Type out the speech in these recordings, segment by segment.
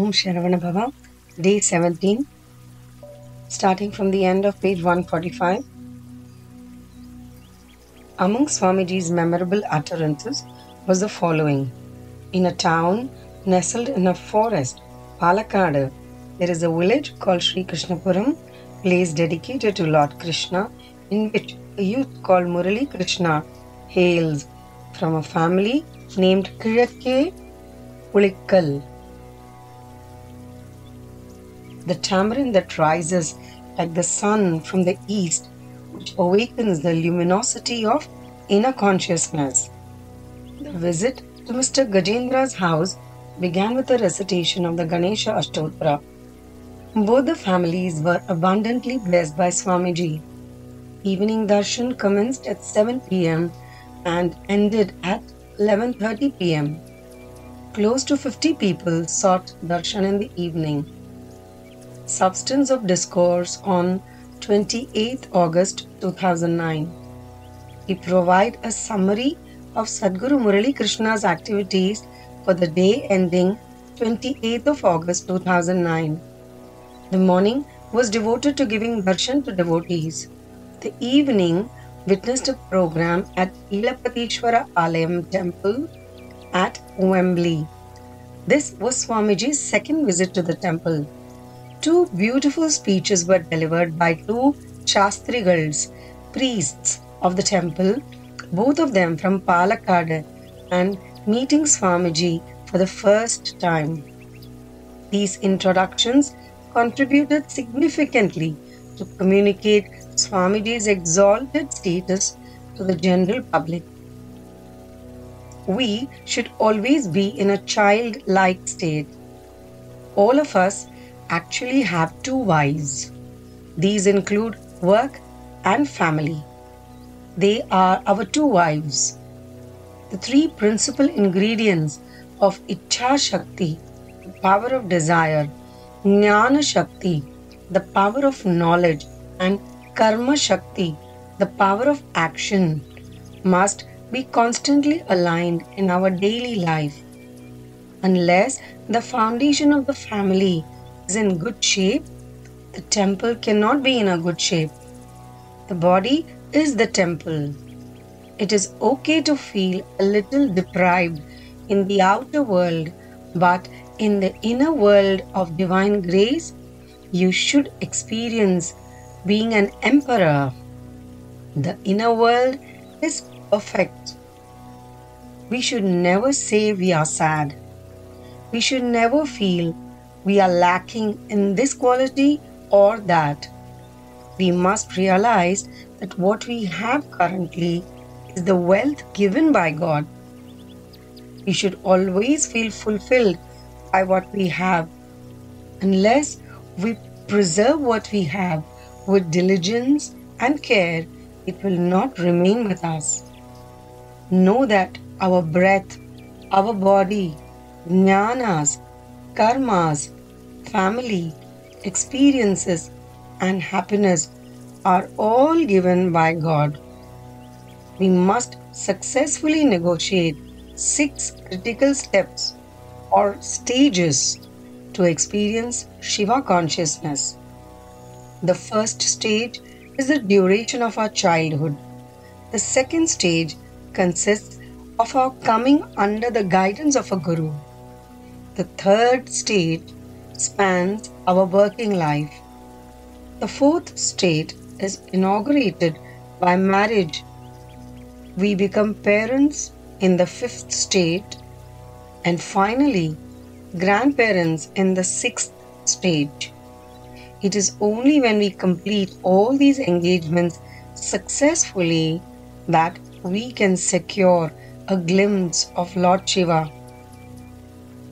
Om Sharavanabhava, day 17, starting from the end of page 145. Among Swamiji's memorable utterances was the following In a town nestled in a forest, Palakkad, there is a village called Sri Krishnapuram, place dedicated to Lord Krishna, in which a youth called Murali Krishna hails from a family named Kirakke Ulikkal. The tamarind that rises like the sun from the east, which awakens the luminosity of inner consciousness. The visit to Mr. Gajendra's house began with a recitation of the Ganesha Ashtotra. Both the families were abundantly blessed by Swamiji. Evening darshan commenced at 7 pm and ended at 11:30 pm. Close to 50 people sought darshan in the evening. Substance of discourse on 28th August 2009. We provide a summary of Sadguru Murali Krishna's activities for the day ending 28th of August 2009. The morning was devoted to giving darshan to devotees. The evening witnessed a program at Ilapatishwara Alayam temple at Wembley. This was Swamiji's second visit to the temple. Two beautiful speeches were delivered by two Shastrigals, priests of the temple, both of them from Palakkad, and meeting Swamiji for the first time. These introductions contributed significantly to communicate Swamiji's exalted status to the general public. We should always be in a childlike state. All of us actually have two wives. These include work and family. They are our two wives. The three principal ingredients of Ichha Shakti, the power of desire, Jnana Shakti, the power of knowledge, and Karma Shakti, the power of action, must be constantly aligned in our daily life. Unless the foundation of the family is in good shape, the temple cannot be in a good shape. The body is the temple. It is okay to feel a little deprived in the outer world, but in the inner world of divine grace, you should experience being an emperor. The inner world is perfect. We should never say we are sad. We should never feel we are lacking in this quality or that. We must realize that what we have currently is the wealth given by God. We should always feel fulfilled by what we have. Unless we preserve what we have with diligence and care, it will not remain with us. Know that our breath, our body, jnanas, karmas, family, experiences, and happiness are all given by God. We must successfully negotiate six critical steps or stages to experience Shiva consciousness. The first stage is the duration of our childhood. The second stage consists of our coming under the guidance of a guru. The third stage spans our working life. The fourth state is inaugurated by marriage. We become parents in the fifth state, and finally, grandparents in the sixth stage. It is only when we complete all these engagements successfully that we can secure a glimpse of Lord Shiva.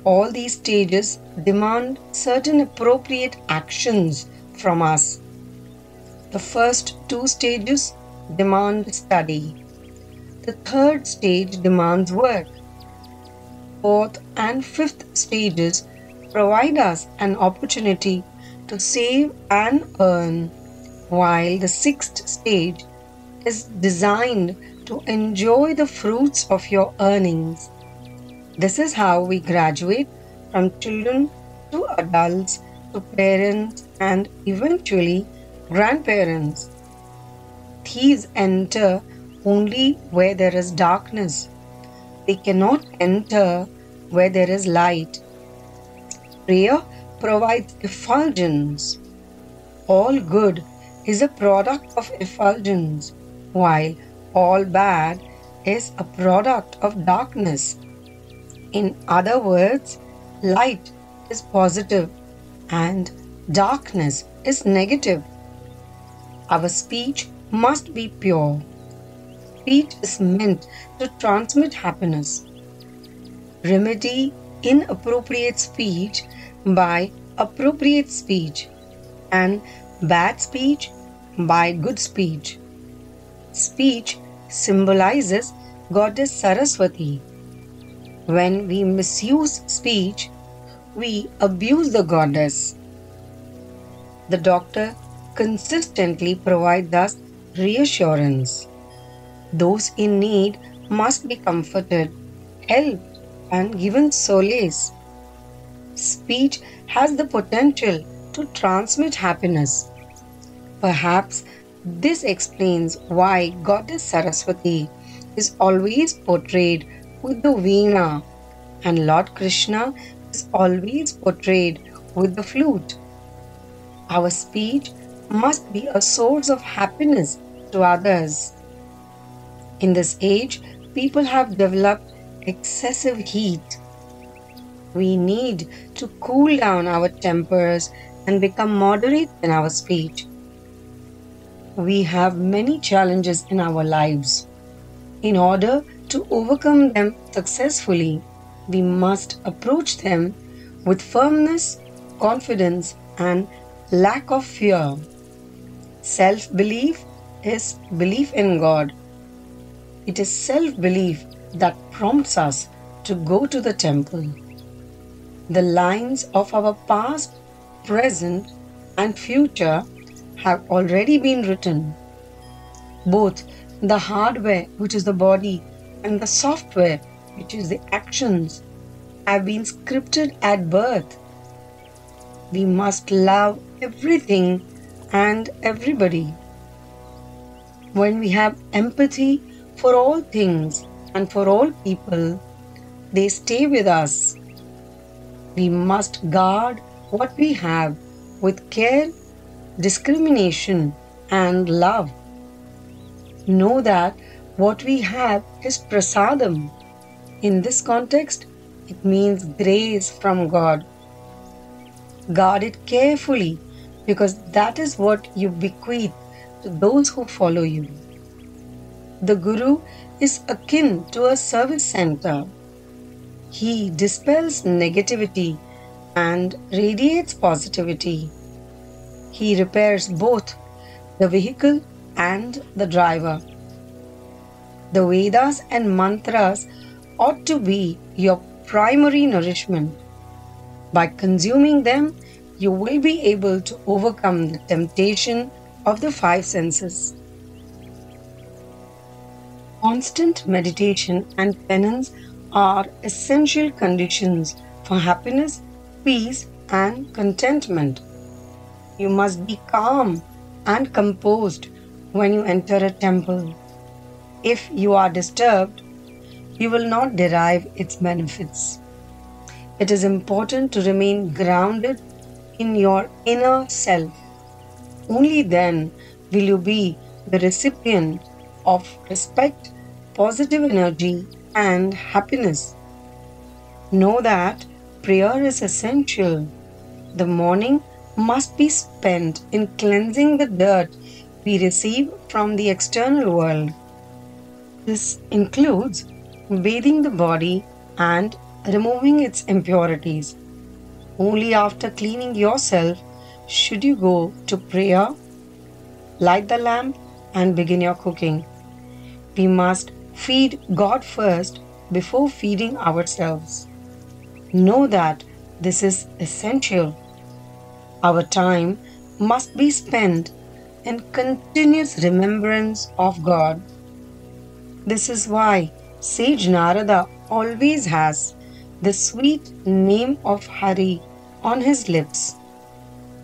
All these stages demand certain appropriate actions from us. The first two stages demand study. The third stage demands work. Fourth and fifth stages provide us an opportunity to save and earn, while the sixth stage is designed to enjoy the fruits of your earnings. This is how we graduate from children to adults, to parents, and eventually grandparents. Thieves enter only where there is darkness. They cannot enter where there is light. Prayer provides effulgence. All good is a product of effulgence, while all bad is a product of darkness. In other words, light is positive and darkness is negative. Our speech must be pure. Speech is meant to transmit happiness. Remedy inappropriate speech by appropriate speech and bad speech by good speech. Speech symbolizes Goddess Saraswati. When we misuse speech, we abuse the goddess. The doctor consistently provides us reassurance. Those in need must be comforted, helped, and given solace. Speech has the potential to transmit happiness. Perhaps this explains why Goddess Saraswati is always portrayed with the veena and Lord Krishna is always portrayed with the flute. Our speech must be a source of happiness to others. In this age, people have developed excessive heat. We need to cool down our tempers and become moderate in our speech. We have many challenges in our lives. In order to overcome them successfully, we must approach them with firmness, confidence, and lack of fear. Self belief is belief in God. It is self belief that prompts us to go to the temple. The lines of our past, present, and future have already been written. Both the hardware, which is the body, and the software, which is the actions, have been scripted at birth. We must love everything and everybody. When we have empathy for all things and for all people, they stay with us. We must guard what we have with care, discrimination, and love. Know that what we have is prasadam. In this context, it means grace from God. Guard it carefully because that is what you bequeath to those who follow you. The Guru is akin to a service center. He dispels negativity and radiates positivity. He repairs both the vehicle and the driver. The Vedas and mantras ought to be your primary nourishment. By consuming them, you will be able to overcome the temptation of the five senses. Constant meditation and penance are essential conditions for happiness, peace, and contentment. You must be calm and composed when you enter a temple. If you are disturbed, you will not derive its benefits. It is important to remain grounded in your inner self. Only then will you be the recipient of respect, positive energy, and happiness. Know that prayer is essential. The morning must be spent in cleansing the dirt we receive from the external world. This includes bathing the body and removing its impurities. Only after cleaning yourself should you go to prayer, light the lamp, and begin your cooking. We must feed God first before feeding ourselves. Know that this is essential. Our time must be spent in continuous remembrance of God. This is why Sage Narada always has the sweet name of Hari on his lips.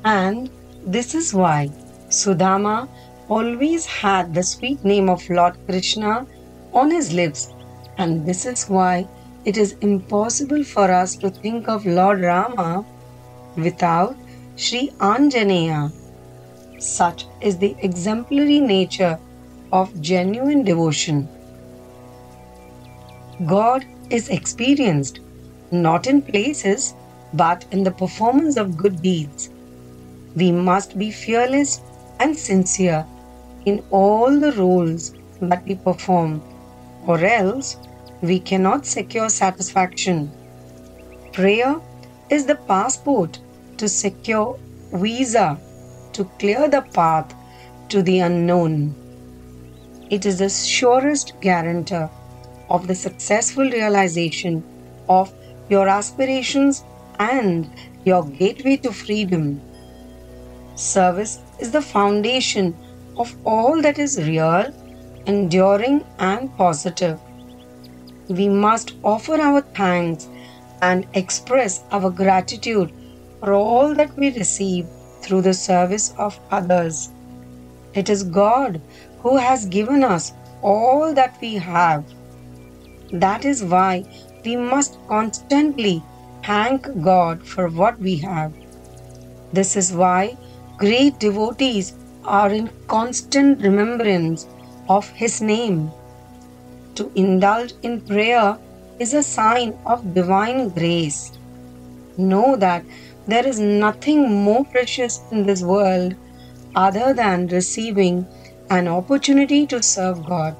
And this is why Sudama always had the sweet name of Lord Krishna on his lips, and this is why it is impossible for us to think of Lord Rama without Sri Anjaneya. Such is the exemplary nature of genuine devotion. God is experienced not in places but in the performance of good deeds. We must be fearless and sincere in all the roles that we perform, or else we cannot secure satisfaction. Prayer is the passport to secure visa to clear the path to the unknown. It is the surest guarantor of the successful realization of your aspirations and your gateway to freedom. Service is the foundation of all that is real, enduring, and positive. We must offer our thanks and express our gratitude for all that we receive through the service of others. It is God who has given us all that we have. That is why we must constantly thank God for what we have. This is why great devotees are in constant remembrance of His name. To indulge in prayer is a sign of divine grace. Know that there is nothing more precious in this world other than receiving an opportunity to serve God.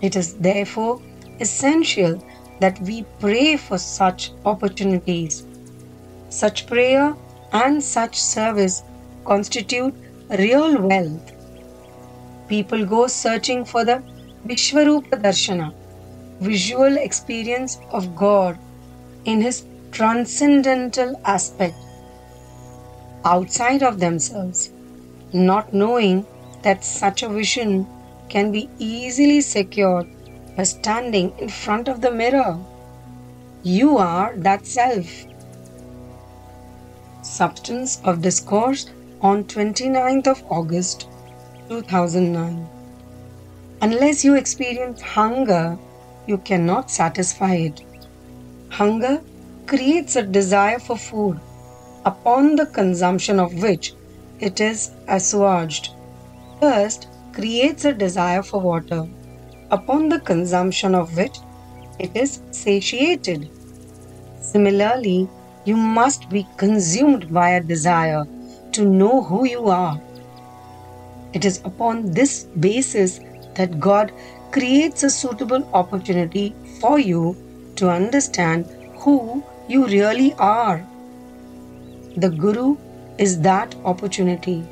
It is therefore essential that we pray for such opportunities. Such prayer and such service constitute real wealth. People go searching for the Vishwarupa Darshana, visual experience of God in His transcendental aspect outside of themselves, not knowing that such a vision can be easily secured by standing in front of the mirror. You are that self. Substance of Discourse on 29th of August 2009. Unless you experience hunger, you cannot satisfy it. Hunger creates a desire for food, upon the consumption of which it is assuaged. Thirst creates a desire for water, upon the consumption of which it is satiated. Similarly, you must be consumed by a desire to know who you are. It is upon this basis that God creates a suitable opportunity for you to understand who you really are. The Guru is that opportunity.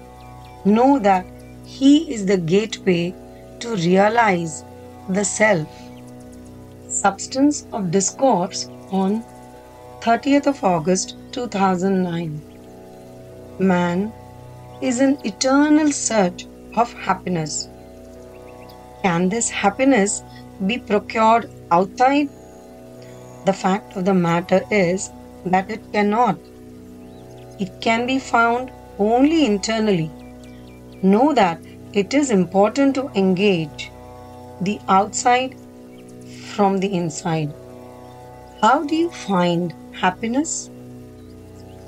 Know that he is the gateway to realize the self. Substance of Discourse on 30th of August 2009. Man is an eternal search of happiness. Can this happiness be procured outside? The fact of the matter is that it cannot. It can be found only internally. Know that it is important to engage the outside from the inside. How do you find happiness?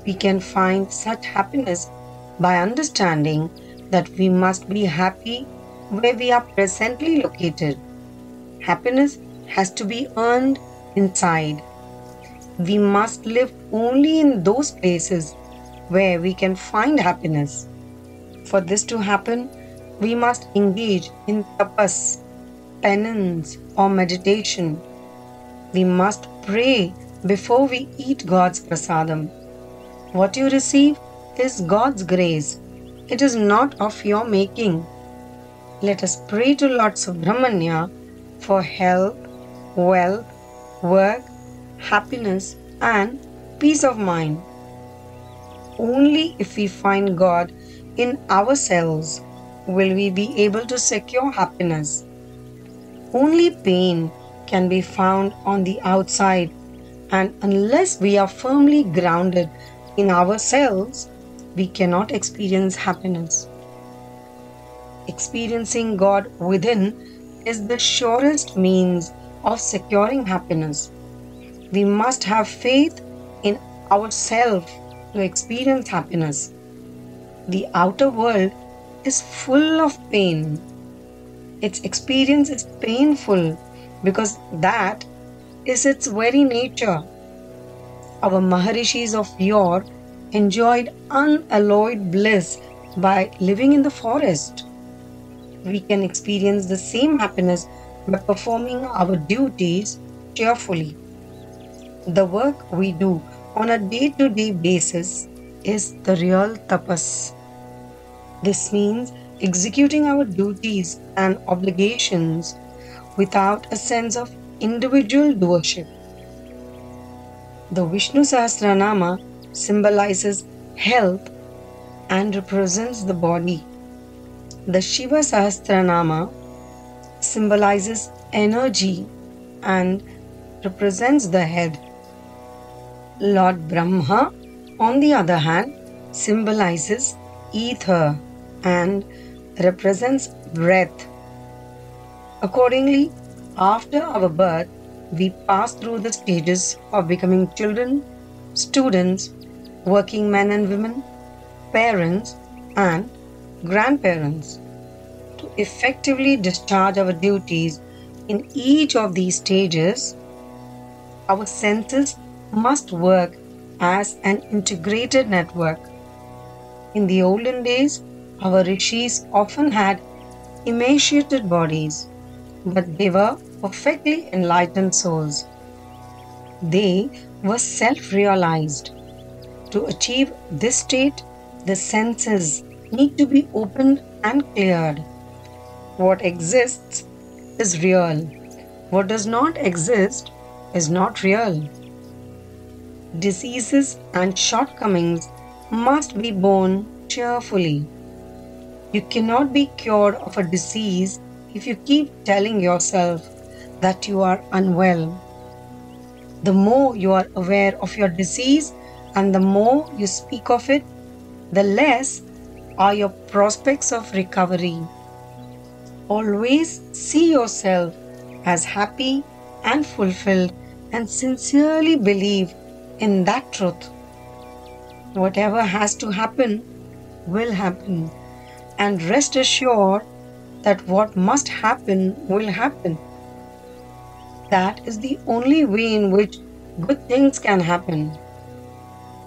We can find such happiness by understanding that we must be happy where we are presently located. Happiness has to be earned inside. We must live only in those places where we can find happiness. For this to happen, we must engage in tapas, penance, or meditation. We must pray before we eat God's prasadam. What you receive is God's grace. It is not of your making. Let us pray to Lord Subramanya for health, wealth, work, happiness, and peace of mind. Only if we find God in ourselves will we be able to secure happiness. Only pain can be found on the outside, and unless we are firmly grounded in ourselves, we cannot experience happiness. Experiencing God within is the surest means of securing happiness. We must have faith in ourselves to experience happiness. The outer world is full of pain. Its experience is painful because that is its very nature. Our Maharishis of yore enjoyed unalloyed bliss by living in the forest. We can experience the same happiness by performing our duties cheerfully. The work we do on a day to day basis is the real tapas. This means executing our duties and obligations without a sense of individual doership. The Vishnu Sahasranama symbolizes health and represents the body. The Shiva Sahasranama symbolizes energy and represents the head. Lord Brahma, on the other hand, symbolizes ether and represents breath. Accordingly, after our birth, we pass through the stages of becoming children, students, working men and women, parents, and grandparents. To effectively discharge our duties in each of these stages, our senses must work as an integrated network. In the olden days, our rishis often had emaciated bodies, but they were perfectly enlightened souls. They were self realized. To achieve this state, the senses need to be opened and cleared. What exists is real. What does not exist is not real. Diseases and shortcomings must be borne cheerfully. You cannot be cured of a disease if you keep telling yourself that you are unwell. The more you are aware of your disease and the more you speak of it, the less are your prospects of recovery. Always see yourself as happy and fulfilled and sincerely believe in that truth. Whatever has to happen will happen, and rest assured that what must happen will happen. That is the only way in which good things can happen.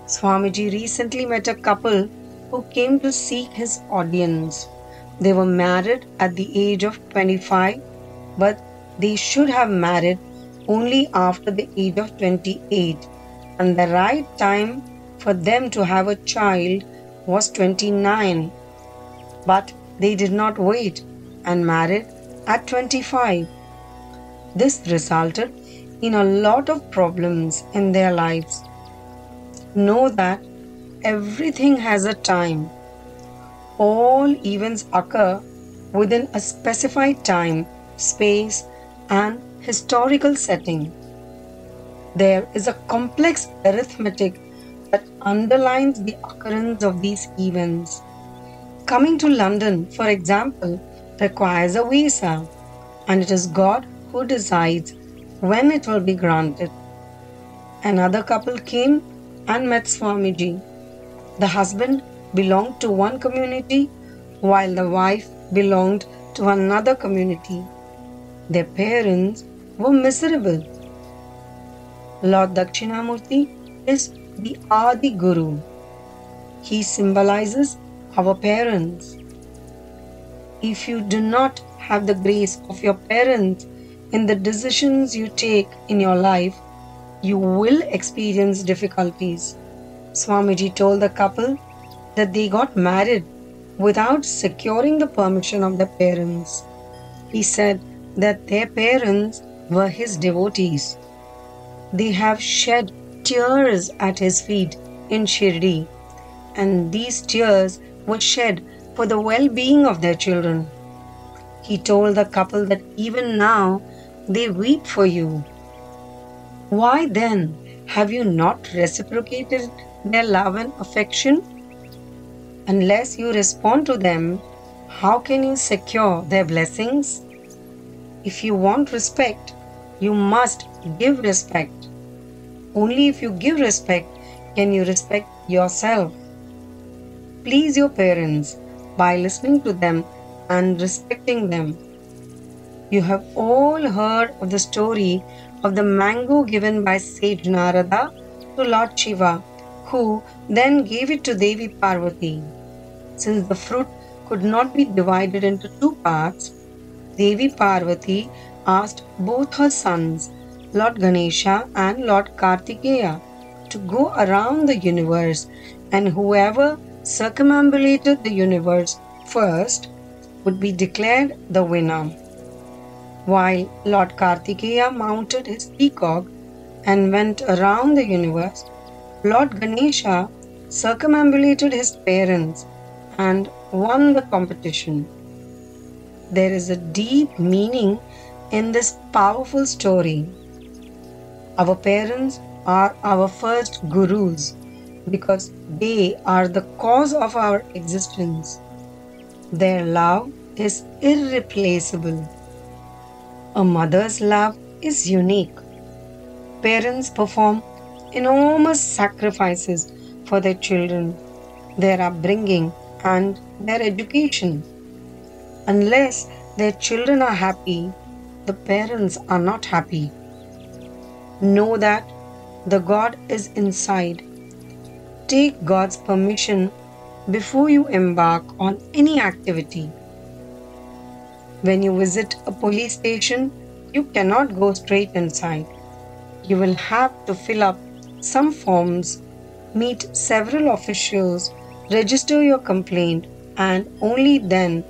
Swamiji recently met a couple who came to seek his audience. They were married at the age of 25, but they should have married only after the age of 28, and the right time for them to have a child was 29. But they did not wait and married at 25. This resulted in a lot of problems in their lives. Know that everything has a time. All events occur within a specified time, space, and historical setting. There is a complex arithmetic that underlines the occurrence of these events. Coming to London, for example, requires a visa, and it is God who decides when it will be granted. Another couple came and met Swamiji. The husband belonged to one community while the wife belonged to another community. Their parents were miserable. Lord Dakshinamurti is the Adi Guru. He symbolizes our parents. If you do not have the grace of your parents in the decisions you take in your life, you will experience difficulties. Swamiji told the couple that they got married without securing the permission of their parents. He said that their parents were his devotees. They have shed tears at his feet in Shirdi, and these tears were shed for the well being of their children. He told the couple that even now they weep for you. Why then have you not reciprocated their love and affection? Unless you respond to them, how can you secure their blessings? If you want respect, you must give respect. Only if you give respect can you respect yourself. Please your parents by listening to them and respecting them. You have all heard of the story of the mango given by sage Narada to Lord Shiva, who then gave it to Devi Parvati. Since the fruit could not be divided into two parts, Devi Parvati asked both her sons, Lord Ganesha and Lord Kartikeya, to go around the universe, and whoever circumambulated the universe first would be declared the winner. While Lord Kartikeya mounted his peacock and went around the universe, Lord Ganesha circumambulated his parents and won the competition. There is a deep meaning in this powerful story. Our parents are our first gurus because they are the cause of our existence. Their love is irreplaceable. A mother's love is unique. Parents perform enormous sacrifices for their children, their upbringing, and their education. Unless their children are happy, the parents are not happy. Know that the God is inside. Take God's permission before you embark on any activity. When you visit a police station, you cannot go straight inside. You will have to fill up some forms, meet several officials, register your complaint, and only then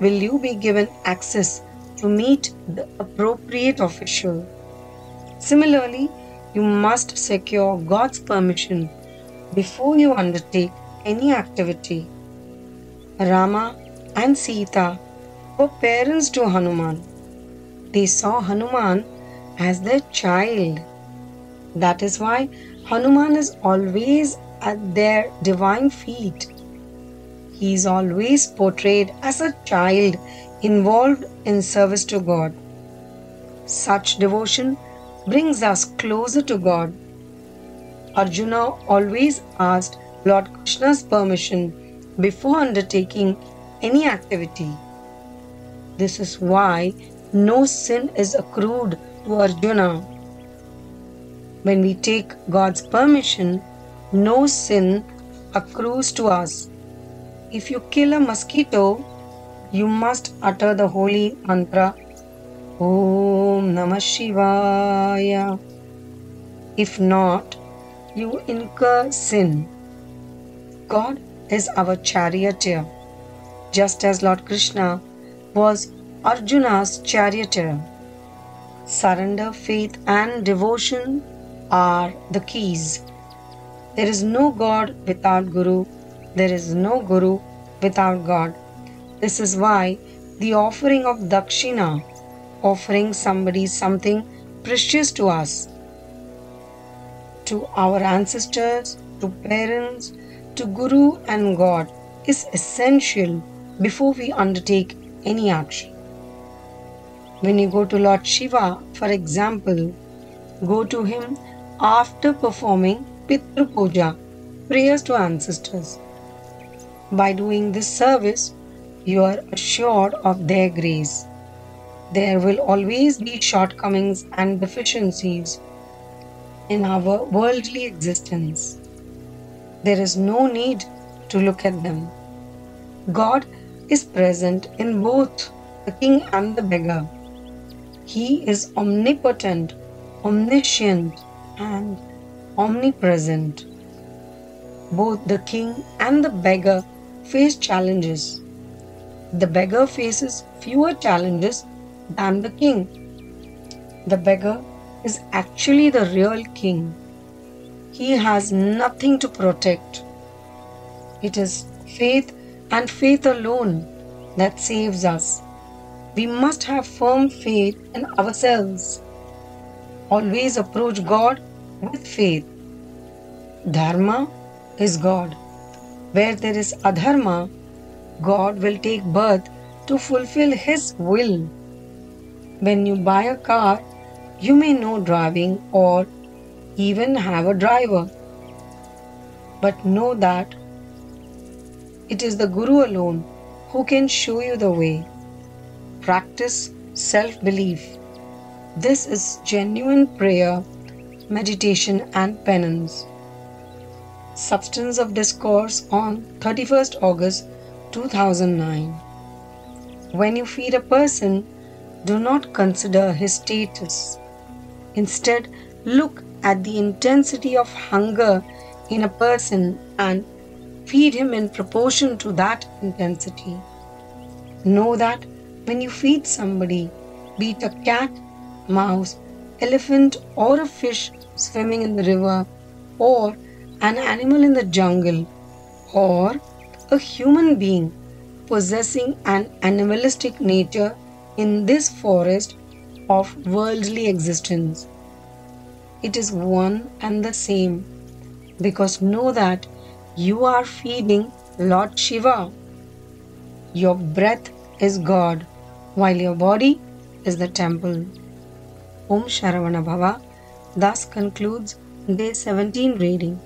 will you be given access to meet the appropriate official. Similarly, you must secure God's permission before you undertake any activity. Rama and Sita were parents to Hanuman. They saw Hanuman as their child. That is why Hanuman is always at their divine feet. He is always portrayed as a child involved in service to God. Such devotion brings us closer to God. Arjuna always asked Lord Krishna's permission before undertaking any activity. This is why no sin is accrued to Arjuna. When we take God's permission, no sin accrues to us. If you kill a mosquito, you must utter the holy mantra Om Namah Shivaya. If not, you incur sin. God is our charioteer, just as Lord Krishna was Arjuna's charioteer. Surrender, faith, and devotion are the keys. There is no God without Guru, there is no Guru without God. This is why the offering of Dakshina, offering somebody something precious to us, to our ancestors, to parents, to Guru and God is essential before we undertake any action. When you go to Lord Shiva, for example, go to him after performing Pitru Puja, prayers to ancestors. By doing this service, you are assured of their grace. There will always be shortcomings and deficiencies in our worldly existence. There is no need to look at them. God is present in both the king and the beggar. He is omnipotent, omniscient, and omnipresent. Both the king and the beggar face challenges. The beggar faces fewer challenges than the king. The beggar is actually the real king. He has nothing to protect. It is faith and faith alone that saves us. We must have firm faith in ourselves. Always approach God with faith. Dharma is God. Where there is adharma, God will take birth to fulfill His will. When you buy a car, you may know driving or even have a driver. But know that it is the Guru alone who can show you the way. Practice self belief. This is genuine prayer, meditation, and penance. Substance of Discourse on 31st August 2009. When you feed a person, do not consider his status. Instead, look at the intensity of hunger in a person and feed him in proportion to that intensity. Know that when you feed somebody, be it a cat, mouse, elephant, or a fish swimming in the river, or an animal in the jungle, or a human being possessing an animalistic nature in this forest of worldly existence. It is one and the same because know that you are feeding Lord Shiva. Your breath is God, while your body is the temple. Om Sharavana Bhava thus concludes day 17 reading.